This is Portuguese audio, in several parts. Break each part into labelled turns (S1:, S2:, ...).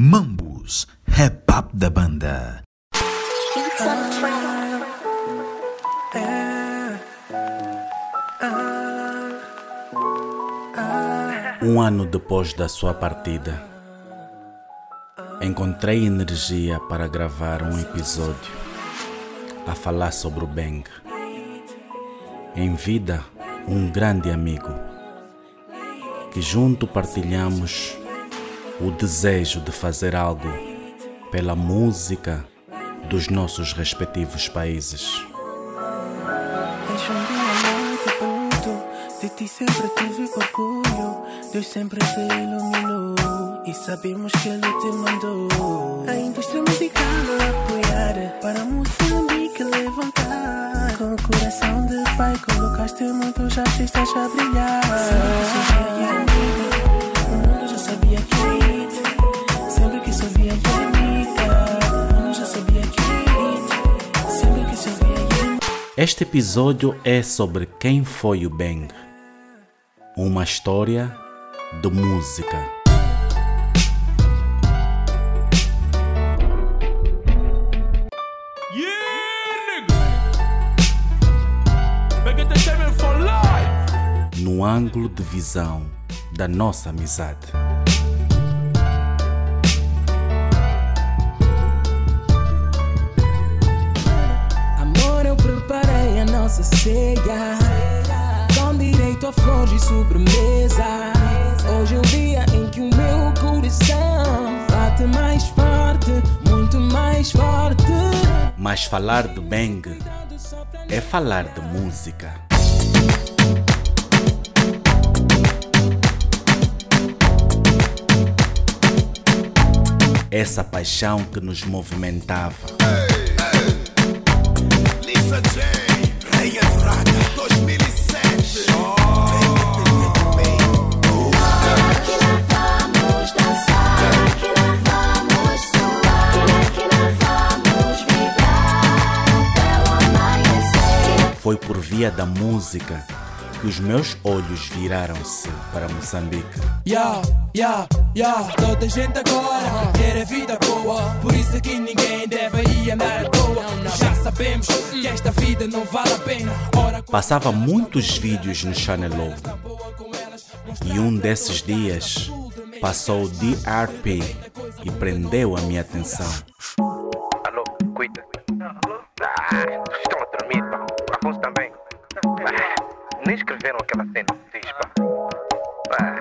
S1: Mambus, rap up da banda.
S2: Um ano depois da sua partida, encontrei energia para gravar um episódio a falar sobre o Bang. Em vida, um grande amigo, que junto partilhamos o desejo de fazer algo pela música dos nossos respectivos países.
S3: Deixa um dia à noite bruto De ti sempre tive orgulho Deus sempre te iluminou E sabemos que Ele te mandou A indústria musical a apoiar Para Moçambique levantar. Com o coração de pai Colocaste muitos artistas a brilhar. Sempre que sofria amiga
S2: Este episódio é sobre quem foi o Bang. Uma história de música.
S4: Yeah,
S2: no ângulo de visão da nossa amizade.
S3: Nossa ceia. Com direito a flores e sobremesa. Hoje é o dia em que o meu coração Bate mais forte, muito mais forte.
S2: Mas falar de Bang é falar de música. Essa paixão que nos movimentava.
S5: Lisa J,
S2: Foi por via da música que os meus olhos viraram-se para Moçambique.
S6: Ya, ya, ya, toda gente agora quer a vida boa. Por isso aqui ninguém deve ir andar à toa. Já sabemos que esta vida não vale a pena. Ora,
S2: Passava muitos vídeos no Channel Logo. E um desses dias passou o DRP e prendeu a minha atenção.
S7: Alô, cuida. Ah, aquela cena. Ah,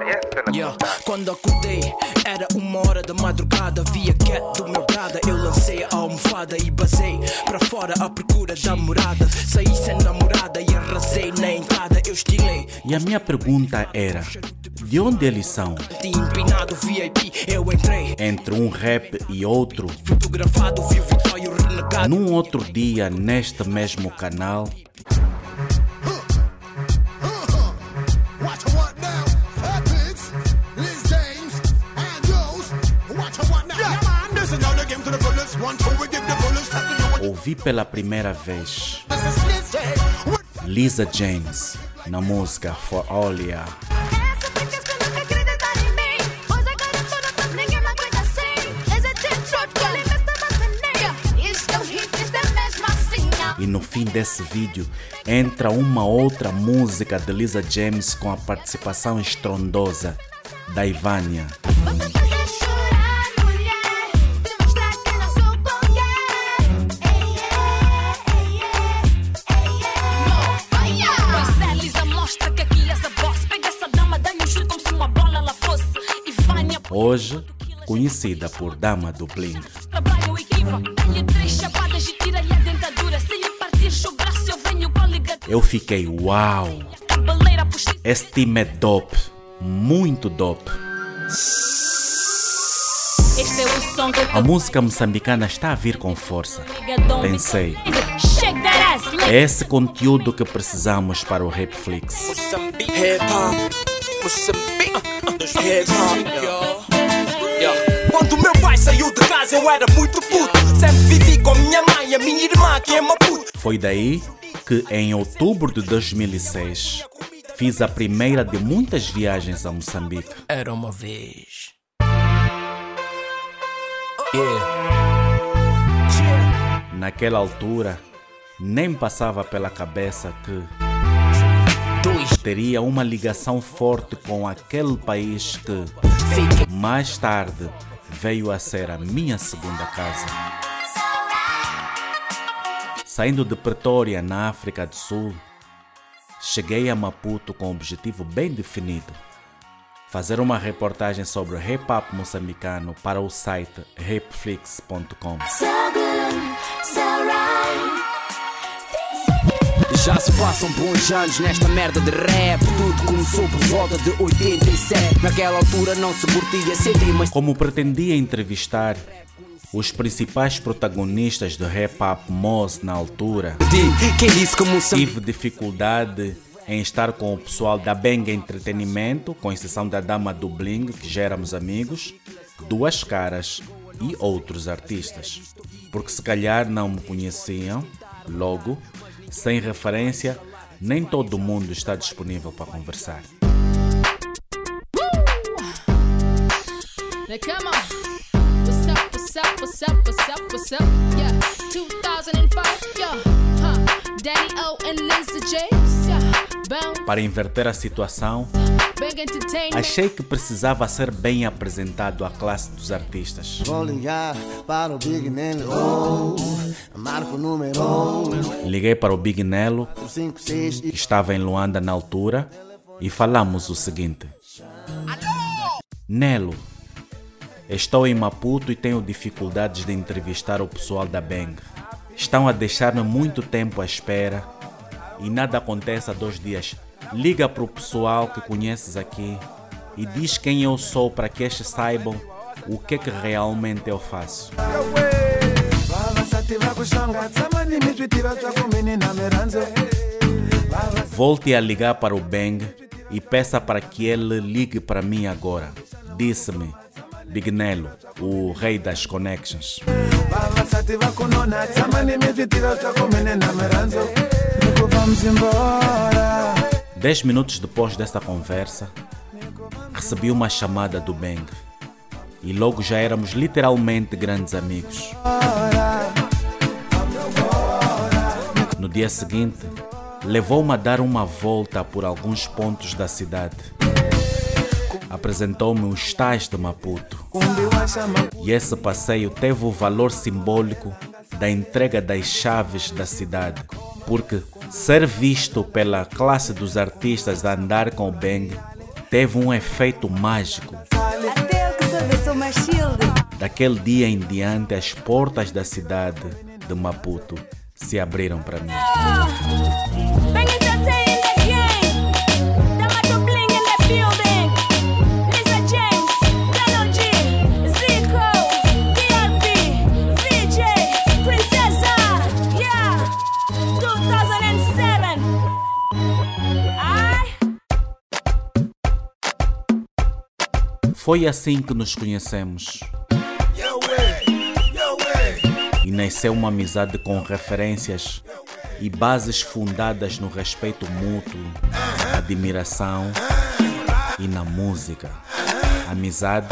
S7: não dá.
S6: Quando acordei, era uma hora da madrugada. Vi a cat do meu brada. Eu lancei a almofada e basei para fora à procura da morada. Saí sem namorada e arrasei na entrada. Eu estilei.
S2: E a minha pergunta era: de onde eles são?
S6: Empinado VIP, eu entrei.
S2: Entre um rap e outro,
S6: Fotografado, vi o Vitório renegado.
S2: num outro dia neste mesmo canal,
S8: me estava ceneia. Isto é um hit, isto é mesmo assim.
S2: E no fim desse vídeo entra uma outra música de Lisa James com a participação estrondosa da Ivânia. Hoje conhecida por Dama do Bling.
S9: eu
S2: fiquei uau! Esse time é dope, muito dope.
S9: É
S2: A música moçambicana está a vir com força. Pensei. É esse conteúdo que precisamos para o Rapflix.
S6: Moçambique, hip saiu de casa, eu era muito puto. Sempre vivi com minha mãe e a minha irmã, que é uma puta.
S2: Foi daí que, em outubro de 2006, fiz a primeira de muitas viagens a Moçambique.
S6: Era uma vez.
S2: Naquela altura, nem passava pela cabeça que teria uma ligação forte com aquele país que mais tarde veio a ser a minha segunda casa. Saindo de Pretória, na África do Sul, cheguei a Maputo com um objetivo bem definido: fazer uma reportagem sobre o hip hop moçambicano para o site hipflix.com.
S8: So.
S6: Já se passam bons anos nesta merda de rap. Tudo começou por volta de 87. Naquela altura não se curtia CD, mas
S2: Como pretendia entrevistar os principais protagonistas do hip hop Moz na altura, tive dificuldade em estar com o pessoal da Bang Entretenimento, com exceção da Dama do Bling, que já éramos amigos, Duas Caras e outros artistas. Porque se calhar não me conheciam, logo, sem referência, nem todo mundo está disponível para conversar.
S9: Now come on. What's up, what's up, what's up, what's up, what's up? Yeah, 2005, yeah. Huh. Danny O and Lisa James, yeah. Bound,
S2: Para inverter a situação. Achei que precisava ser bem apresentado à classe dos artistas.
S10: Vou ligar para o Big Nene, oh, marco o número
S2: Liguei para o Big Nelo,
S10: 56
S2: que estava em Luanda na altura, e falamos o seguinte: Nelo, estou em Maputo e tenho dificuldades de entrevistar o pessoal da Bang. Estão a deixar-me muito tempo à espera e nada acontece há dois dias. Liga para o pessoal que conheces aqui e diz quem eu sou para que estes saibam o que, que realmente eu faço. Volte a ligar para o Bang e peça para que ele ligue para mim agora. Disse-me, Big Nelo, o rei das connections. Dez minutos depois dessa conversa, recebi uma chamada do Bang e logo já éramos literalmente grandes amigos. No dia seguinte, levou-me a dar uma volta por alguns pontos da cidade. Apresentou-me os tais de Maputo. E esse passeio teve o valor simbólico da entrega das chaves da cidade, porque ser visto pela classe dos artistas andar com o Bang teve um efeito mágico. Daquele dia em diante, as portas da cidade de Maputo se abriram para mim. Foi assim que nos conhecemos. E nasceu uma amizade com referências e bases fundadas no respeito mútuo, admiração e na música. Amizade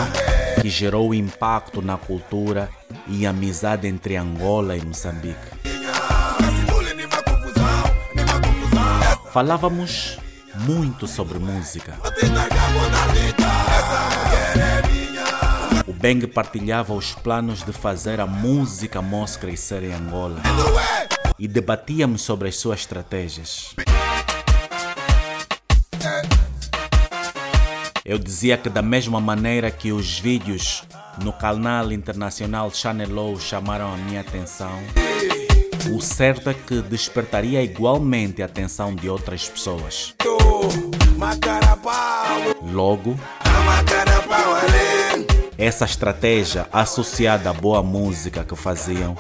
S2: que gerou impacto na cultura e amizade entre Angola e Moçambique. Falávamos muito sobre música. O Beng partilhava os planos de fazer a música Mos crescer em Angola e debatíamos sobre as suas estratégias. Eu dizia que da mesma maneira que os vídeos no canal internacional Channel O chamaram a minha atenção, o certo é que despertaria igualmente a atenção de outras pessoas. Logo, essa estratégia associada à boa música que faziam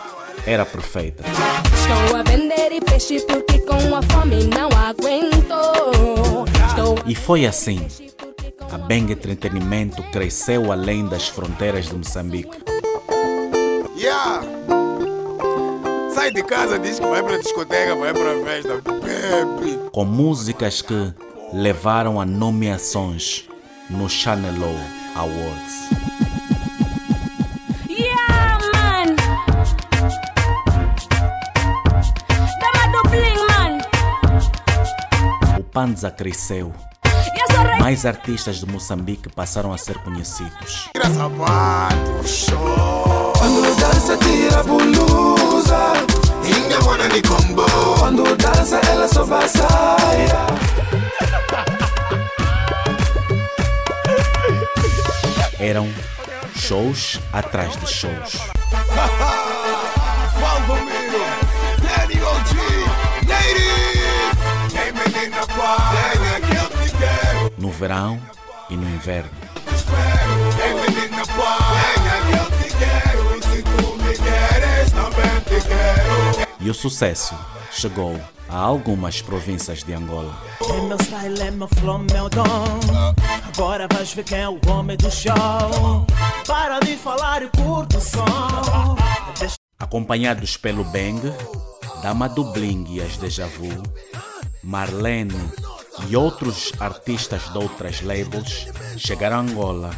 S2: era perfeita.
S9: Estou a vender e peixe porque com a fome não aguento. Estou
S2: E foi assim. A Bang Entretenimento cresceu além das fronteiras de Moçambique.
S5: Yeah! Sai de casa, diz que vai pra discoteca, vai pra festa. Bebe!
S2: com músicas que levaram a nomeações no Chanelo Awards.
S9: O
S2: Panza cresceu. Mais artistas de Moçambique passaram a ser conhecidos.
S11: Quando dança, tira blusa.
S2: Shows atrás de shows. No verão e no inverno.
S5: E
S2: o sucesso chegou a algumas províncias de Angola.
S12: É meu style, é meu flow, meu dom. Agora vais ver quem é o homem do show. Para de falar e curto o som.
S2: Acompanhados pelo Bang, Dama do Bling e as Deja Vu, Marlene e outros artistas de outras labels chegaram a Angola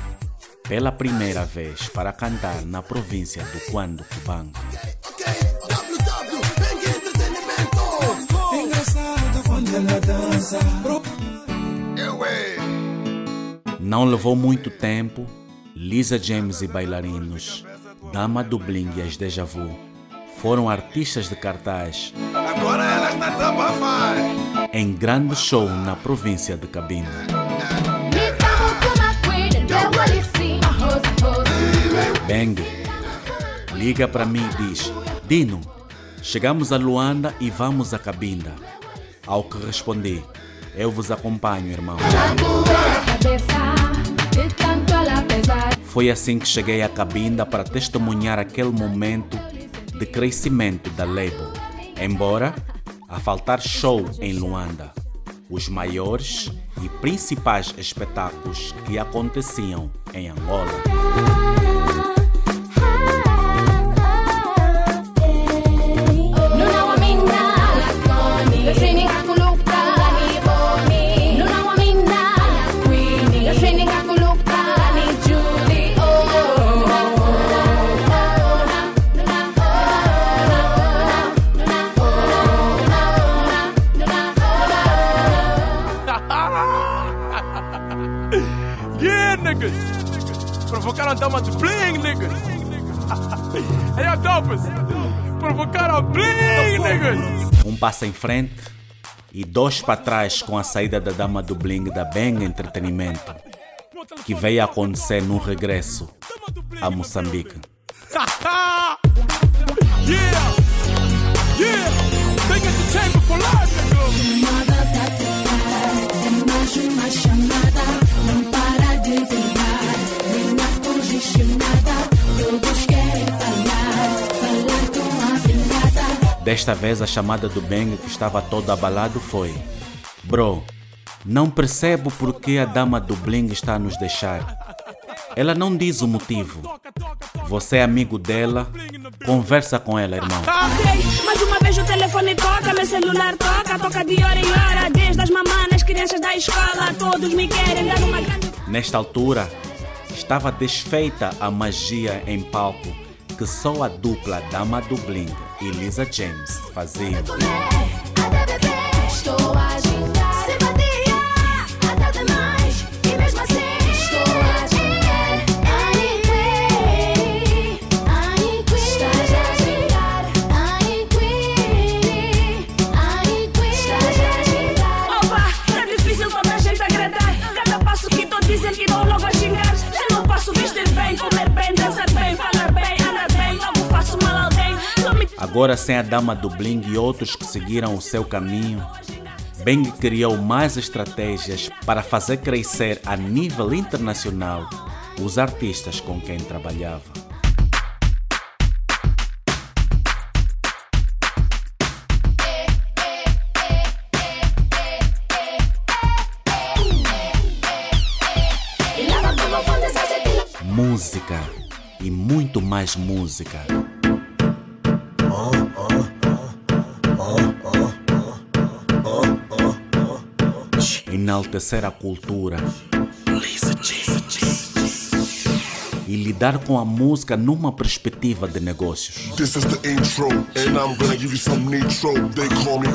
S2: pela primeira vez para cantar na província do Quando Cubango.
S11: Ela dança.
S2: Não levou muito tempo, Lisa James e bailarinos, Dama do Bling e as Deja Vu foram artistas de cartaz
S5: Agora ela está
S2: em grande show na província de Cabinda. Bang liga para mim e diz: Dino, chegamos a Luanda e vamos a Cabinda. Ao que respondi: Eu vos acompanho, irmão. Foi assim que cheguei a Cabinda para testemunhar aquele momento de crescimento da label. Embora a faltar show em Luanda, os maiores e principais espetáculos que aconteciam em Angola. Passo em frente e dois para trás com a saída da dama do bling da Bang Entretenimento, que veio a acontecer no regresso a Moçambique.
S4: yeah.
S2: Desta vez a chamada do Bang que estava todo abalado foi Bro, não percebo por que a dama do bling está a nos deixar. Ela não diz o motivo. Você é amigo dela, conversa com ela, irmão.
S13: Ok, mais uma vez o telefone toca, meu celular toca, toca de hora em hora. Desde as mamães, crianças da escola, todos me querem dar uma grande.
S2: Nesta altura, estava desfeita a magia em palco que só a dupla Dama do Bling e Lisa James
S8: bebê, estou a
S2: Agora, sem a Dama do Bling e outros que seguiram o seu caminho, Bang criou mais estratégias para fazer crescer a nível internacional os artistas com quem trabalhava. Música e muito mais música. Enaltecer a cultura e lidar com a música numa perspectiva de negócios.
S14: Intro, and I'm gonna give you some nitro. They call me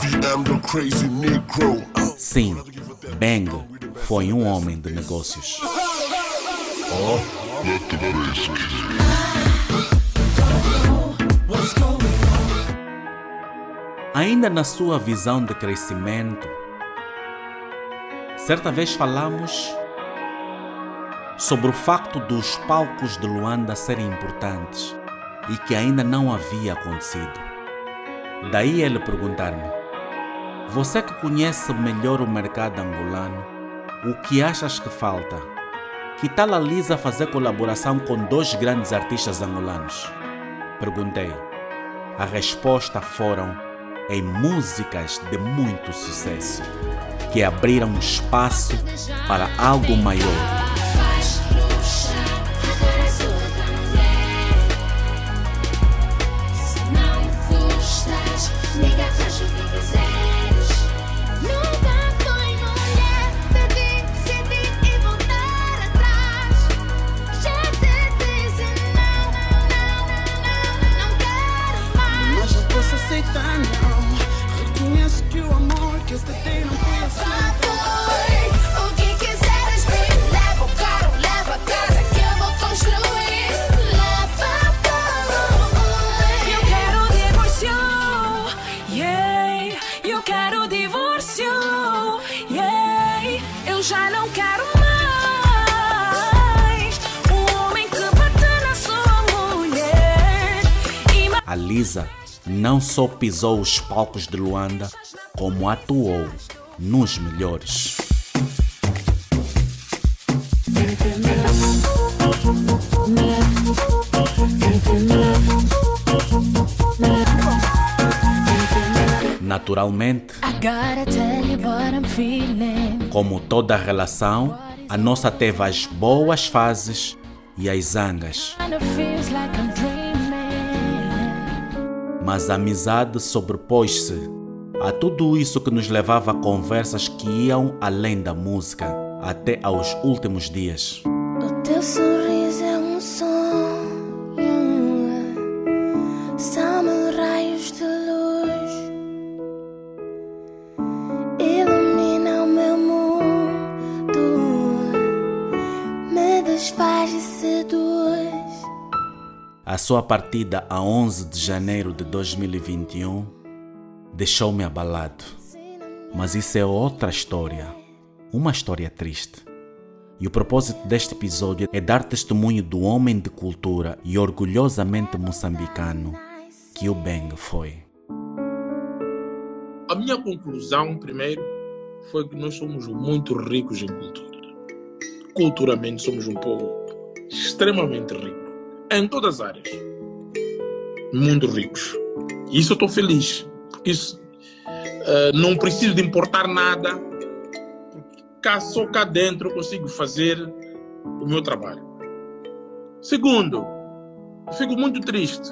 S14: VM the crazy Negro.
S2: Sim, Bang foi um homem de negócios. Ainda na sua visão de crescimento, certa vez falamos sobre o facto dos palcos de Luanda serem importantes e que ainda não havia acontecido. Daí ele perguntar-me: Você que conhece melhor o mercado angolano, o que achas que falta? Que tal a Lisa fazer colaboração com dois grandes artistas angolanos? Perguntei. A resposta foram em músicas de muito sucesso, que abriram espaço para algo maior.
S8: E
S13: ma-
S2: A Lisa não só pisou os palcos de Luanda, como atuou nos melhores. Naturalmente, como toda relação, a nossa teve as boas fases e as zangas. Mas a amizade sobrepôs-se a tudo isso que nos levava a conversas que iam além da música, até aos últimos dias.
S8: O teu sorriso
S2: sua partida a 11 de janeiro de 2021 deixou-me abalado. Mas isso é outra história, uma história triste. E o propósito deste episódio é dar testemunho do homem de cultura e orgulhosamente moçambicano que o Beng foi.
S15: A minha conclusão, primeiro, foi que nós somos muito ricos em cultura. Culturalmente, somos um povo extremamente rico, em todas as áreas. Muito ricos. E isso eu estou feliz. Porque isso, eh, não preciso de importar nada. Cá, só cá dentro eu consigo fazer o meu trabalho. Segundo, fico muito triste.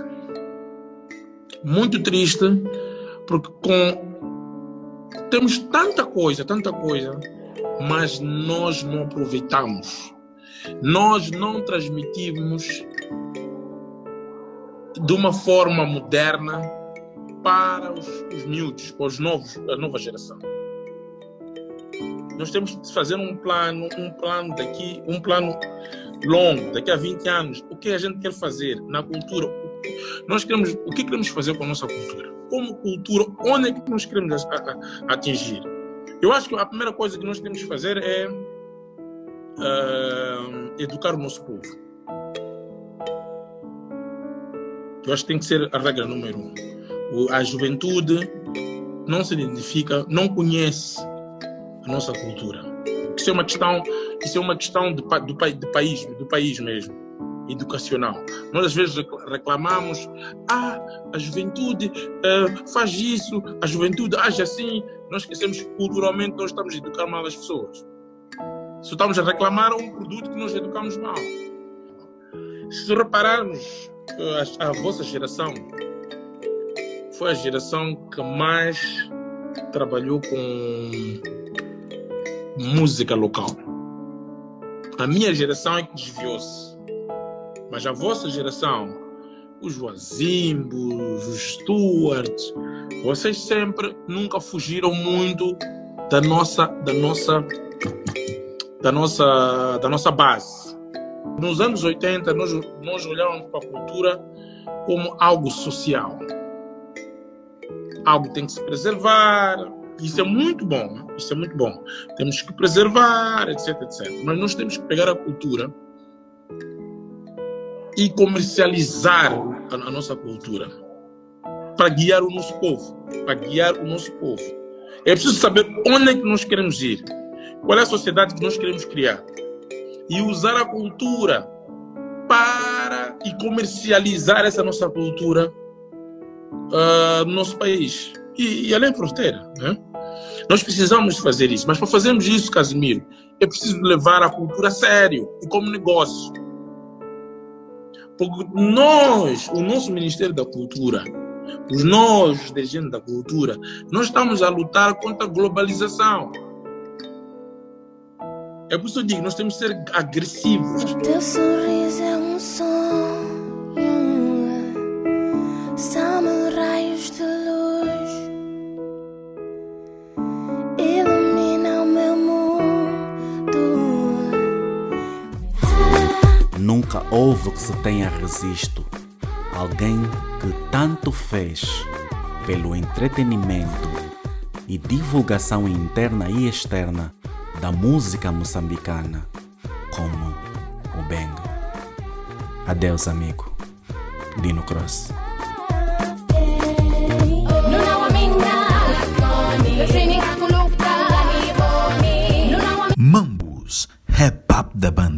S15: Muito triste, porque com temos tanta coisa, tanta coisa, mas nós não aproveitamos. Nós não transmitimos de uma forma moderna para os, os miúdos, para os novos, a nova geração. Nós temos de fazer um plano, um plano daqui, um plano longo, daqui a 20 anos. O que a gente quer fazer na cultura? Nós queremos, o que queremos fazer com a nossa cultura? Como cultura, onde é que nós queremos atingir? Eu acho que a primeira coisa que nós temos que fazer é ah, educar o nosso povo. Eu acho que tem que ser a regra número um. A juventude não se identifica, não conhece a nossa cultura. Isso é uma questão, isso é uma questão de, do, de país, do país mesmo, educacional. Nós às vezes recla- reclamamos, ah, a juventude eh, faz isso, a juventude age assim. Nós esquecemos que culturalmente nós estamos a educar mal as pessoas. Só estamos a reclamar um produto que nós educamos mal. Se repararmos, a, a vossa geração foi a geração que mais trabalhou com música local. A minha geração é que desviou-se. Mas a vossa geração, os Joazimbos, os Stuarts, vocês sempre nunca fugiram muito da nossa, da nossa, da nossa, da nossa base. Nos anos 80, nós, nós para a cultura como algo social. Algo tem que se preservar. Isso é muito bom. né? Isso é muito bom. Temos que preservar, etc, etc. Mas nós temos que pegar a cultura e comercializar a, a nossa cultura para guiar o nosso povo, para guiar o nosso povo. É preciso saber onde é que nós queremos ir, qual é a sociedade que nós queremos criar e usar a cultura para e comercializar essa nossa cultura ah, no nosso país e, e além fronteira. Né? Nós precisamos fazer isso, mas para fazermos isso, Casimiro, é preciso levar a cultura a sério e como negócio. Porque nós, o nosso Ministério da Cultura, os nós, dirigentes da cultura, nós estamos a lutar contra a globalização. É por isso que eu digo, nós temos que ser agressivos.
S8: Teu sorriso é um sonho, são raios de luz, ilumina o meu mundo.
S2: Nunca houve que se tenha resisto alguém que tanto fez pelo entretenimento e divulgação interna e externa da música moçambicana como o Bang. Adeus, amigo. Dino Cross.
S1: Mambus, rap up da banda.